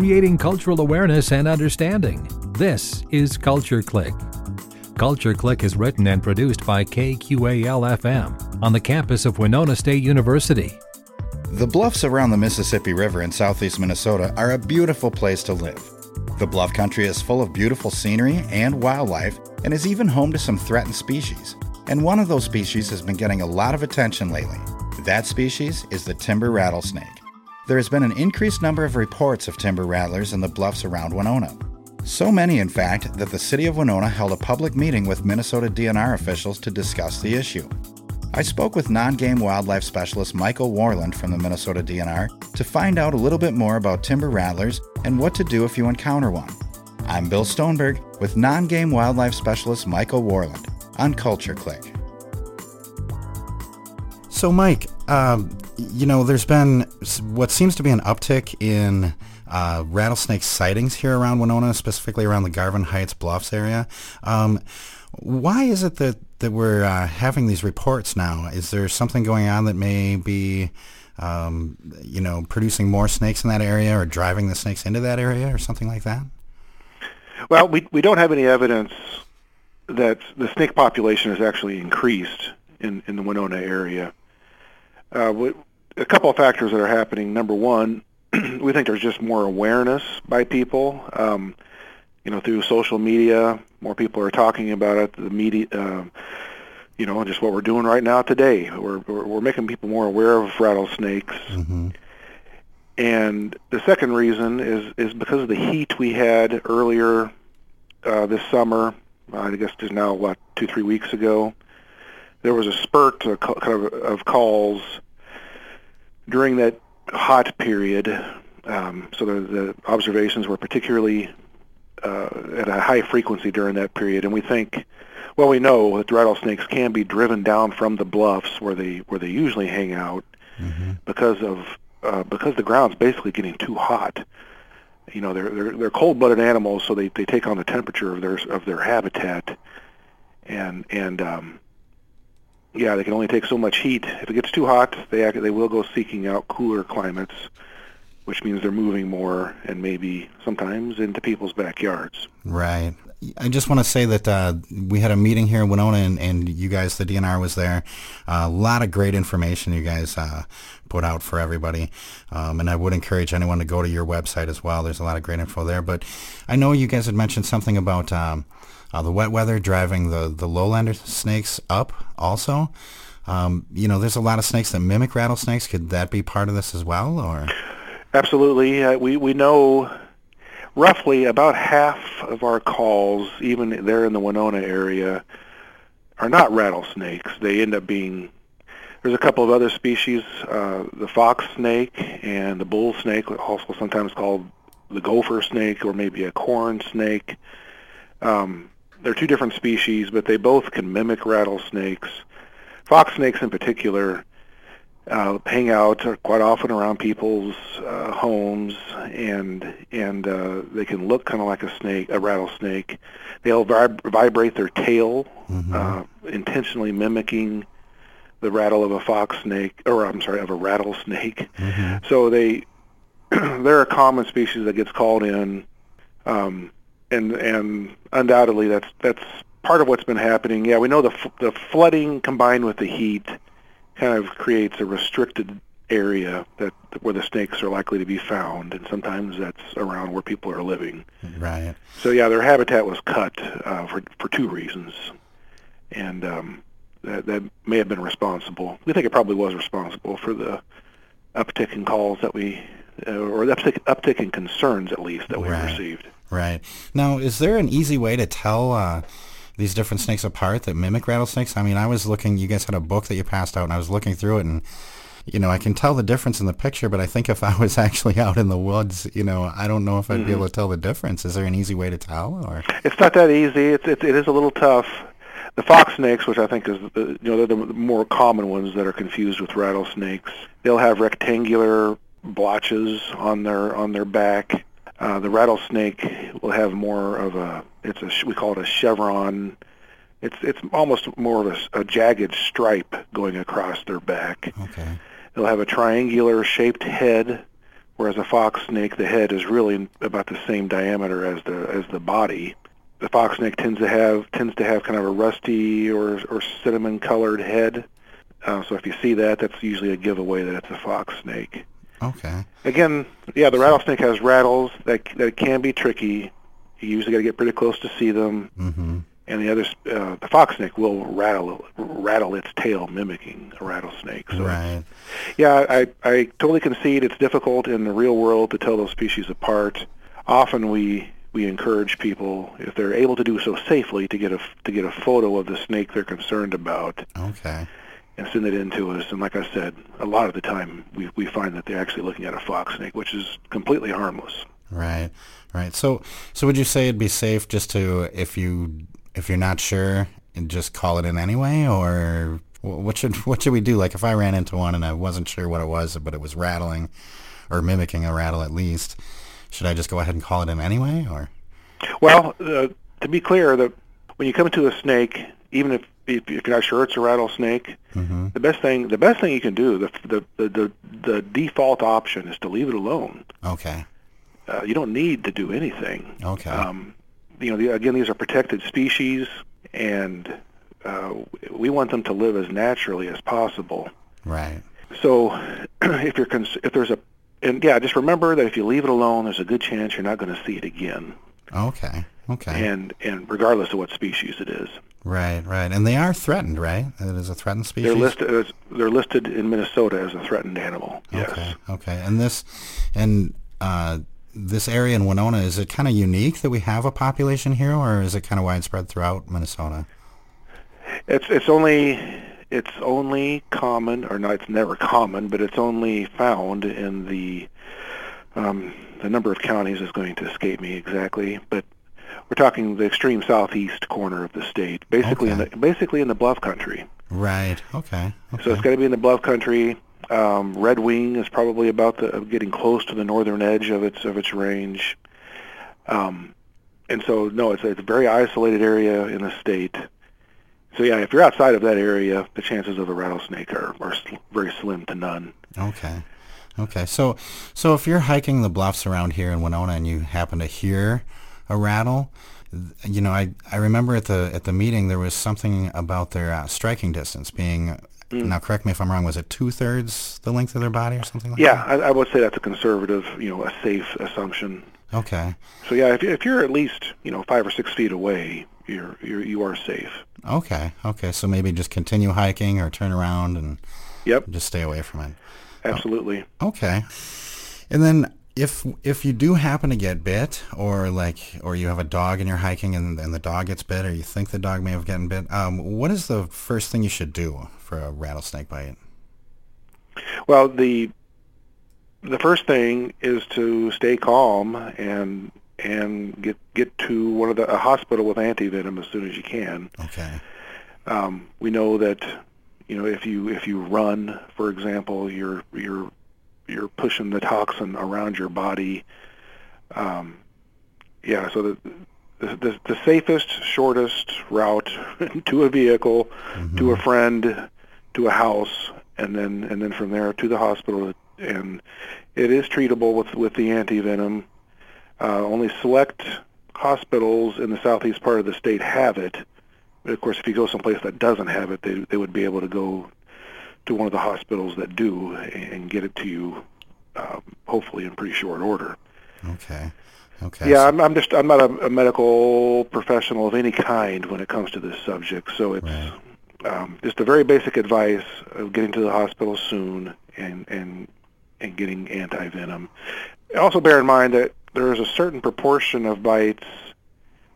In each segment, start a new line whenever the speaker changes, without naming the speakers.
creating cultural awareness and understanding. This is Culture Click. Culture Click is written and produced by KQAL FM on the campus of Winona State University.
The bluffs around the Mississippi River in southeast Minnesota are a beautiful place to live. The bluff country is full of beautiful scenery and wildlife and is even home to some threatened species. And one of those species has been getting a lot of attention lately. That species is the timber rattlesnake. There has been an increased number of reports of timber rattlers in the bluffs around Winona. So many, in fact, that the city of Winona held a public meeting with Minnesota DNR officials to discuss the issue. I spoke with non game wildlife specialist Michael Warland from the Minnesota DNR to find out a little bit more about timber rattlers and what to do if you encounter one. I'm Bill Stoneberg with non game wildlife specialist Michael Warland on Culture Click. So, Mike, um, you know, there's been what seems to be an uptick in uh, rattlesnake sightings here around Winona, specifically around the Garvin Heights Bluffs area. Um, why is it that, that we're uh, having these reports now? Is there something going on that may be, um, you know, producing more snakes in that area or driving the snakes into that area or something like that?
Well, we, we don't have any evidence that the snake population has actually increased in, in the Winona area. Uh, a couple of factors that are happening. Number one, we think there's just more awareness by people. Um, you know, through social media, more people are talking about it. The media, uh, you know, just what we're doing right now today. We're we're, we're making people more aware of rattlesnakes. Mm-hmm. And the second reason is is because of the heat we had earlier uh, this summer. I guess just now, what two three weeks ago, there was a spurt of, kind of, of calls during that hot period. Um, so the, the observations were particularly uh, at a high frequency during that period, and we think, well, we know that rattlesnakes can be driven down from the bluffs where they where they usually hang out mm-hmm. because of uh, because the ground's basically getting too hot. You know, they're they're, they're cold-blooded animals, so they, they take on the temperature of their of their habitat, and and um, yeah, they can only take so much heat. If it gets too hot, they they will go seeking out cooler climates which means they're moving more and maybe sometimes into people's backyards.
Right. I just want to say that uh, we had a meeting here in Winona, and, and you guys, the DNR, was there. Uh, a lot of great information you guys uh, put out for everybody, um, and I would encourage anyone to go to your website as well. There's a lot of great info there. But I know you guys had mentioned something about um, uh, the wet weather driving the the lowlander snakes up, also. Um, you know, there's a lot of snakes that mimic rattlesnakes. Could that be part of this as well, or?
Absolutely. Uh, we we know roughly about half of our calls, even there in the Winona area, are not rattlesnakes. They end up being there's a couple of other species, uh, the fox snake and the bull snake, also sometimes called the gopher snake or maybe a corn snake. Um, they're two different species, but they both can mimic rattlesnakes. Fox snakes in particular uh, hang out quite often around people's uh, homes, and and uh, they can look kind of like a snake, a rattlesnake. They'll vib- vibrate their tail, mm-hmm. uh, intentionally mimicking the rattle of a fox snake, or I'm sorry, of a rattlesnake. Mm-hmm. So they they're a common species that gets called in, um, and and undoubtedly that's that's part of what's been happening. Yeah, we know the f- the flooding combined with the heat kind of creates a restricted area that where the snakes are likely to be found, and sometimes that's around where people are living.
Right.
So yeah, their habitat was cut uh, for for two reasons, and um, that that may have been responsible. We think it probably was responsible for the uptick in calls that we, uh, or the uptick, uptick in concerns at least that we
right.
received.
Right. Now, is there an easy way to tell? Uh, these different snakes apart that mimic rattlesnakes? I mean, I was looking. You guys had a book that you passed out, and I was looking through it, and you know, I can tell the difference in the picture, but I think if I was actually out in the woods, you know, I don't know if I'd mm-hmm. be able to tell the difference. Is there an easy way to tell, or
it's not that easy. It's it, it is a little tough. The fox snakes, which I think is the, you know they're the more common ones that are confused with rattlesnakes, they'll have rectangular blotches on their on their back. Uh, the rattlesnake will have more of a it's a we call it a chevron. It's it's almost more of a, a jagged stripe going across their back.
Okay.
They'll have a triangular shaped head whereas a fox snake, the head is really about the same diameter as the as the body. The fox snake tends to have tends to have kind of a rusty or or cinnamon colored head. Uh, so if you see that, that's usually a giveaway that it's a fox snake.
Okay.
Again, yeah, the rattlesnake has rattles that that can be tricky. You usually got to get pretty close to see them.
Mm-hmm.
And the other, uh, the fox snake will rattle rattle its tail, mimicking a rattlesnake. So
Right.
yeah, I, I totally concede it's difficult in the real world to tell those species apart. Often we we encourage people, if they're able to do so safely, to get a to get a photo of the snake they're concerned about
Okay.
And send it in to us. And like I said, a lot of the time we we find that they're actually looking at a fox snake, which is completely harmless.
Right. Right. So so would you say it'd be safe just to if you if you're not sure and just call it in anyway or what should what should we do like if I ran into one and I wasn't sure what it was but it was rattling or mimicking a rattle at least should I just go ahead and call it in anyway or
Well, uh, to be clear, that when you come to a snake, even if if, if you're not sure it's a rattlesnake,
mm-hmm.
the best thing the best thing you can do, the the the, the, the default option is to leave it alone.
okay
Uh, you don't need to do anything.
okay
Um, you know, the, again, these are protected species, and uh, we want them to live as naturally as possible.
right
So, if you're cons- if there's a and yeah, just remember that if you leave it alone, there's a good chance you're not going to see it again,
okay okay
and and regardless of what species it is.
right right and they are threatened right it is a threatened species
They're listed as they're listed in Minnesota as a threatened animal. Yes.
Okay. Okay. And this, and uh, this area in Winona, is it kind of unique that we have a population here, or is it kind of widespread throughout Minnesota?
It's it's only it's only common, or not. It's never common, but it's only found in the um, the number of counties is going to escape me exactly, but we're talking the extreme southeast corner of the state, basically in the basically in the bluff country.
Right. Okay. Okay.
So it's got to be in the bluff country. Um, Red Wing is probably about the getting close to the northern edge of its of its range. Um, and so no, it's it's a very isolated area in the state. So yeah, if you're outside of that area, the chances of a rattlesnake are, are sl- very slim to none.
Okay. Okay. So, so if you're hiking the bluffs around here in Winona and you happen to hear a rattle, you know, I, I remember at the at the meeting there was something about their uh, striking distance being. Now, correct me if I'm wrong. Was it two thirds the length of their body or something like that?
Yeah, I, I would say that's a conservative, you know, a safe assumption.
Okay.
So yeah, if, if you're at least you know five or six feet away, you're you're you are safe.
Okay. Okay. So maybe just continue hiking or turn around and
Yep,
just stay away from it.
absolutely.
Okay. And then if if you do happen to get bit or like or you have a dog and you're hiking and, and the dog gets bit or you think the dog may have gotten bit, um, what is the first thing you should do for a rattlesnake bite?
Well, the the first thing is to stay calm and and get get to one of the a hospital with antivenom as soon as you can.
Okay.
Um, we know that you know if you if you run, for example, you're you're you're pushing the toxin around your body. Um, yeah, so the, the the the safest, shortest route to a vehicle, to a friend, to a house, and then and then from there to the hospital. And it is treatable with with the antivenom. Uh, only select hospitals in the southeast part of the state have it. But of course, if you go someplace that doesn't have it, they they would be able to go to one of the hospitals that do and get it to you, um, hopefully in pretty short order.
Okay. Okay.
Yeah, I'm, I'm just I'm not a, a medical professional of any kind when it comes to this subject, so it's
Right.
um, just a very basic advice of getting to the hospital soon and and and getting anti-venom. Also, bear in mind that there is a certain proportion of bites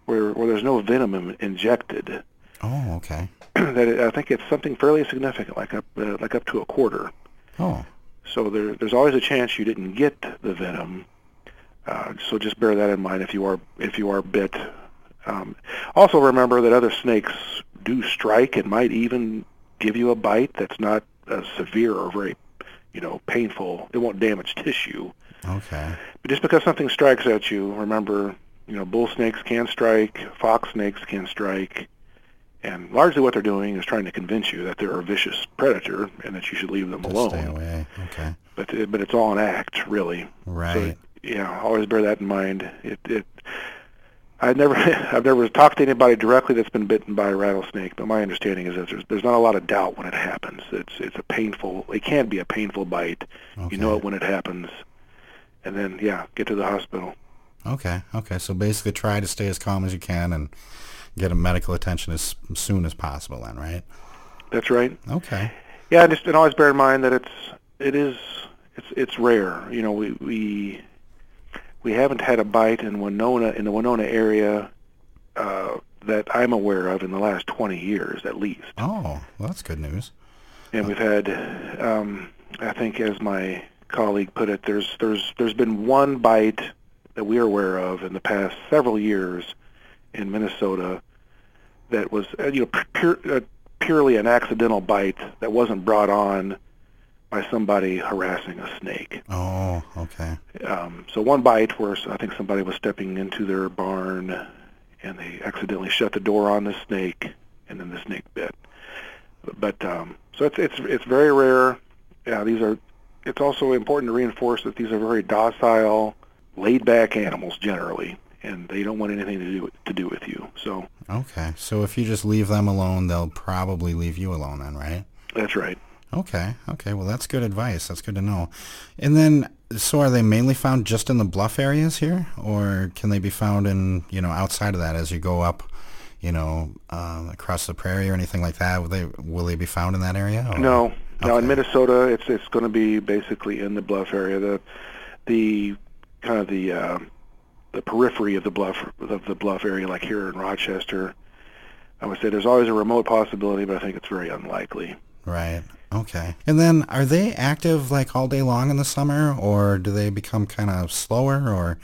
where where there's no venom in- injected.
Oh, okay.
that it, I think it's something fairly significant, like up uh, like up to a quarter.
Oh,
So there, there's always a chance you didn't get the venom. Uh, so just bear that in mind if you are if you are bit. Um, also remember that other snakes do strike and might even give you a bite that's not uh, severe or very, you know, painful. It won't damage tissue.
okay.
But just because something strikes at you, remember, you know, bull snakes can strike, fox snakes can strike, And largely what they're doing is trying to convince you that they're a vicious predator and that you should leave them
Just
alone.
Stay away. Okay.
But uh, but it's all an act, really.
Right.
So, yeah, always bear that in mind. It it I never I've never talked to anybody directly that's been bitten by a rattlesnake, but my understanding is that there's there's not a lot of doubt when it happens. It's it's a painful. It can be a painful bite.
okay.
You know it when it happens, and then yeah, get to the hospital.
Okay. Okay. So basically, try to stay as calm as you can and get a medical attention as soon as possible. Then, right?
That's right.
Okay.
Yeah, and just and always bear in mind that it's it is it's it's rare. You know, we we we haven't had a bite in Winona in the Winona area uh, that I'm aware of in the last 20 years at least.
Oh, well, that's good news.
And we've had, um, I think, as my colleague put it, there's there's there's been one bite that we are aware of in the past several years in Minnesota that was, uh, you know, pure, uh, purely an accidental bite that wasn't brought on by somebody harassing a snake.
Oh, okay.
Um, so one bite where I think somebody was stepping into their barn and they accidentally shut the door on the snake, and then the snake bit. But um, so it's it's it's very rare. Yeah, these are. It's also important to reinforce that these are very docile, laid-back animals generally, and they don't want anything to do to do with you. So
Okay. So if you just leave them alone, they'll probably leave you alone then, right?
that's right.
Okay. Okay. Well, that's good advice. That's good to know. And then, so are they mainly found just in the bluff areas here, or can they be found in you know outside of that as you go up, you know, um, across the prairie or anything like that? Will they will they be found in that area? or-
No, no. In Minnesota, it's it's going to be basically in the bluff area. The the kind of the uh, the periphery of the bluff of the bluff area, like here in Rochester. I would say there's always a remote possibility, but I think it's very unlikely.
Right. Okay. And then are they active like all day long in the summer or do they become kind of slower or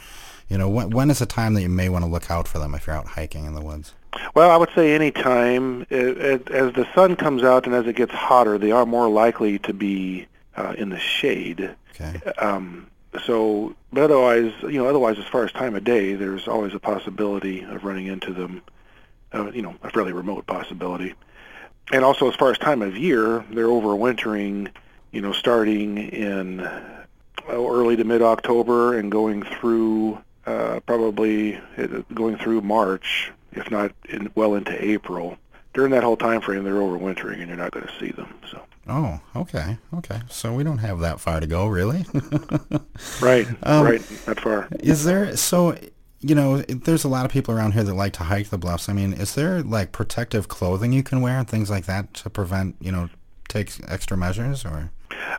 you know when when is the time that you may want to look out for them if you're out hiking in the woods?
Well, I would say any time as the sun comes out and as it gets hotter, they are more likely to be uh, in the shade.
Okay.
Um, so, but otherwise, you know, otherwise, as far as time of day, there's always a possibility of running into them. Uh, you know, a fairly remote possibility. And also, as far as time of year, they're overwintering. You know, starting in early to mid-October and going through uh, probably uh, going through March, if not in, well into April. During that whole time frame, they're overwintering, and you're not going to see them. So.
Oh, okay. Okay. So we don't have that far to go, really.
Right,
Um,
right, that far.
is there so you know, there's a lot of people around here that like to hike the bluffs. I mean, is there like protective clothing you can wear and things like that to prevent, you know, take extra measures or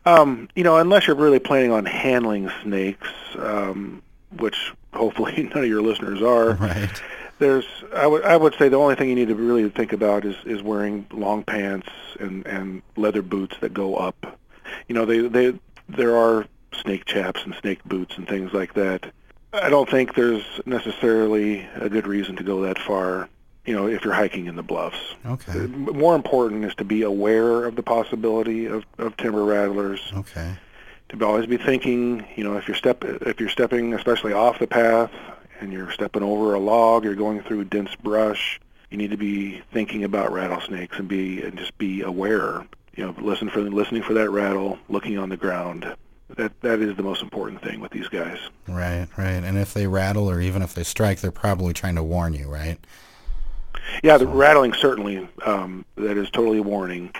Um, you know, unless you're really planning on handling snakes, um, which hopefully none of your listeners are,
right?
There's I would I would say the only thing you need to really think about is is wearing long pants and and leather boots that go up. You know, they they there are snake chaps and snake boots and things like that. I don't think there's necessarily a good reason to go that far. You know, if you're hiking in the bluffs.
Okay.
Uh, more important is to be aware of the possibility of, of timber rattlers.
Okay.
To always be thinking, you know, if you're step if you're stepping especially off the path and you're stepping over a log, you're going through dense brush, you need to be thinking about rattlesnakes and be and just be aware. You know, listen for listening for that rattle, looking on the ground. That that is the most important thing with these guys.
Right, right. And if they rattle or even if they strike, they're probably trying to warn you, right?
Yeah, the rattling certainly um, that is totally a warning.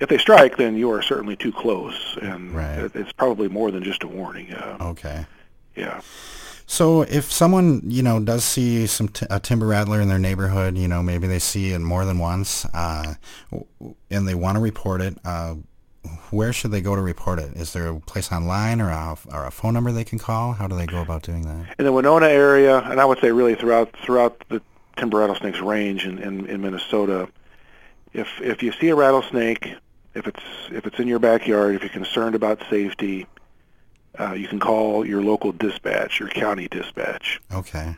If they strike, then you are certainly too close, and
Right.
it's probably more than just a warning. Uh,
Okay.
yeah.
So if someone, you know, does see some t- a timber rattler in their neighborhood, you know, maybe they see it more than once, uh, and they want to report it, uh, where should they go to report it? Is there a place online or a, or a phone number they can call? How do they go about doing that?
in the Winona area, and I would say really throughout throughout the timber rattlesnakes range in, in, in Minnesota, if if you see a rattlesnake, if it's if it's in your backyard, if you're concerned about safety, uh, you can call your local dispatch, your county dispatch,
Okay.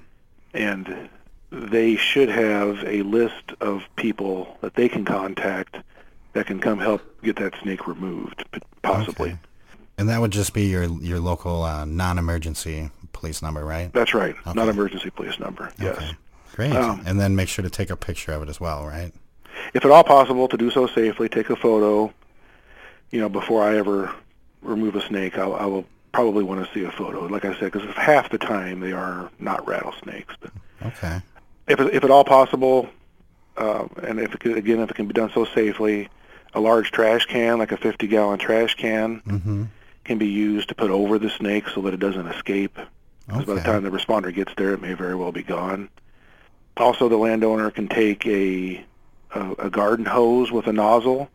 and they should have a list of people that they can contact that can come help get that snake removed, possibly.
Okay. And that would just be your your local uh, non-emergency police number, right?
That's right,
Okay.
not emergency police number. Yes.
Okay. Great.
Um,
and then make sure to take a picture of it as well, right?
if at all possible, to do so safely, take a photo. You know, before I ever remove a snake, I, I will probably want to see a photo. Like I said, because half the time they are not rattlesnakes. But
Okay.
if if at all possible, uh, and if it could, again if it can be done so safely, a large trash can, like a 50 gallon trash can,
Mm-hmm.
can be used to put over the snake so that it doesn't escape. Because by the time the responder gets there, it may very well be gone. Also, the landowner can take a a, a garden hose with a nozzle,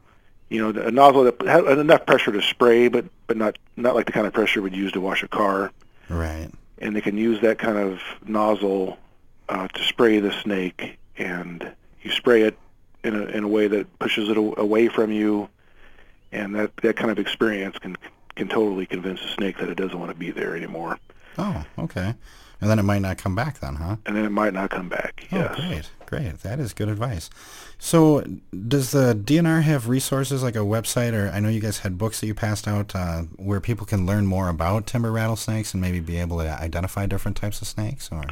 you know, a nozzle that has enough pressure to spray, but but not not like the kind of pressure we'd use to wash a car.
Right.
And they can use that kind of nozzle uh, to spray the snake, and you spray it in a in a way that pushes it away from you, and that that kind of experience can can totally convince a snake that it doesn't want to be there anymore,
Oh, okay. And then it might not come back then, huh?
and then it might not come back.
Oh,
yes.
great, great. That is good advice. So, does the DNR have resources like a website, or I know you guys had books that you passed out uh, where people can learn more about timber rattlesnakes and maybe be able to identify different types of snakes? Or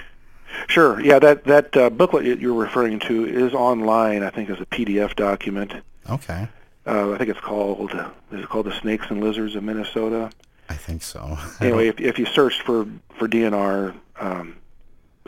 Sure. Yeah, that that uh, booklet you're referring to is online. I think as a PDF document.
okay,
Uh, I think it's called is it called the Snakes and Lizards of Minnesota.
I think so.
Anyway, if if you search for for DNR um,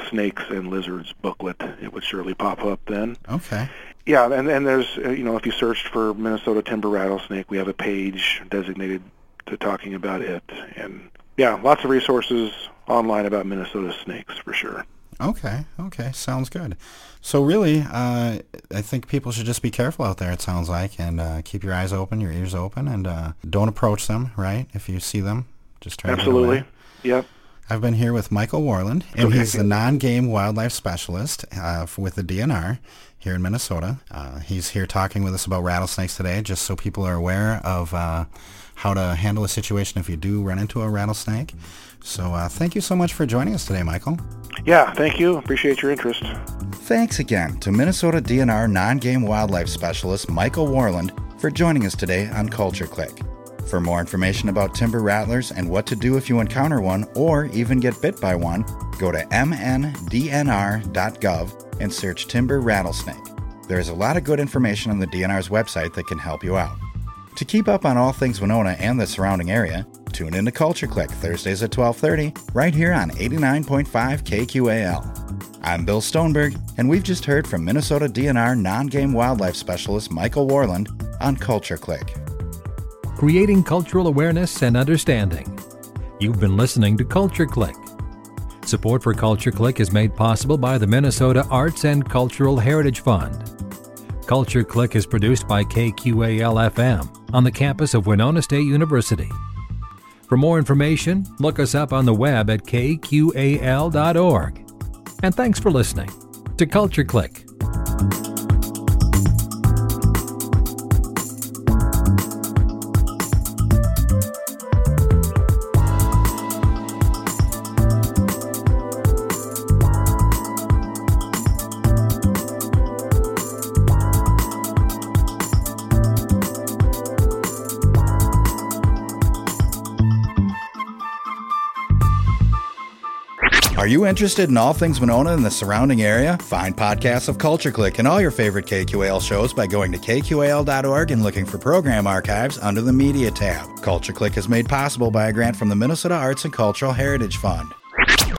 Snakes and Lizards booklet, it would surely pop up then.
okay,
Yeah, and and there's uh, you know if you searched for Minnesota timber rattlesnake, we have a page designated to talking about it, and yeah, lots of resources online about Minnesota snakes for sure.
okay, okay. Sounds good. So really, uh, I think people should just be careful out there. It sounds like, and uh, keep your eyes open, your ears open, and uh, don't approach them. Right? If you see them, just try to get
Absolutely.
away.
Yep.
I've been here with Michael Warland, and he's the non-game wildlife specialist uh, with the DNR here in Minnesota. Uh, he's here talking with us about rattlesnakes today, just so people are aware of uh, how to handle a situation if you do run into a rattlesnake. So uh, thank you so much for joining us today, Michael.
Yeah. Thank you. Appreciate your interest.
Thanks again to Minnesota DNR non-game wildlife specialist Michael Warland for joining us today on Culture Click. For more information about timber rattlers and what to do if you encounter one or even get bit by one, go to mndnr.gov and search timber rattlesnake. There is a lot of good information on the DNR's website that can help you out. To keep up on all things Winona and the surrounding area, tune in to Culture Click Thursdays at 12:30 right here on 89.5 KQAL. I'm Bill Stoneberg, and we've just heard from Minnesota DNR non-game wildlife specialist Michael Warland on Culture Click.
Creating cultural awareness and understanding. You've been listening to Culture Click. Support for Culture Click is made possible by the Minnesota Arts and Cultural Heritage Fund. Culture Click is produced by KQAL FM on the campus of Winona State University. For more information, look us up on the web at kqal.org. And thanks for listening to Culture Click.
You interested in all things Winona and the surrounding area? Find podcasts of Culture Click and all your favorite KQAL shows by going to kqal.org and looking for program archives under the Media tab. Culture Click is made possible by a grant from the Minnesota Arts and Cultural Heritage Fund.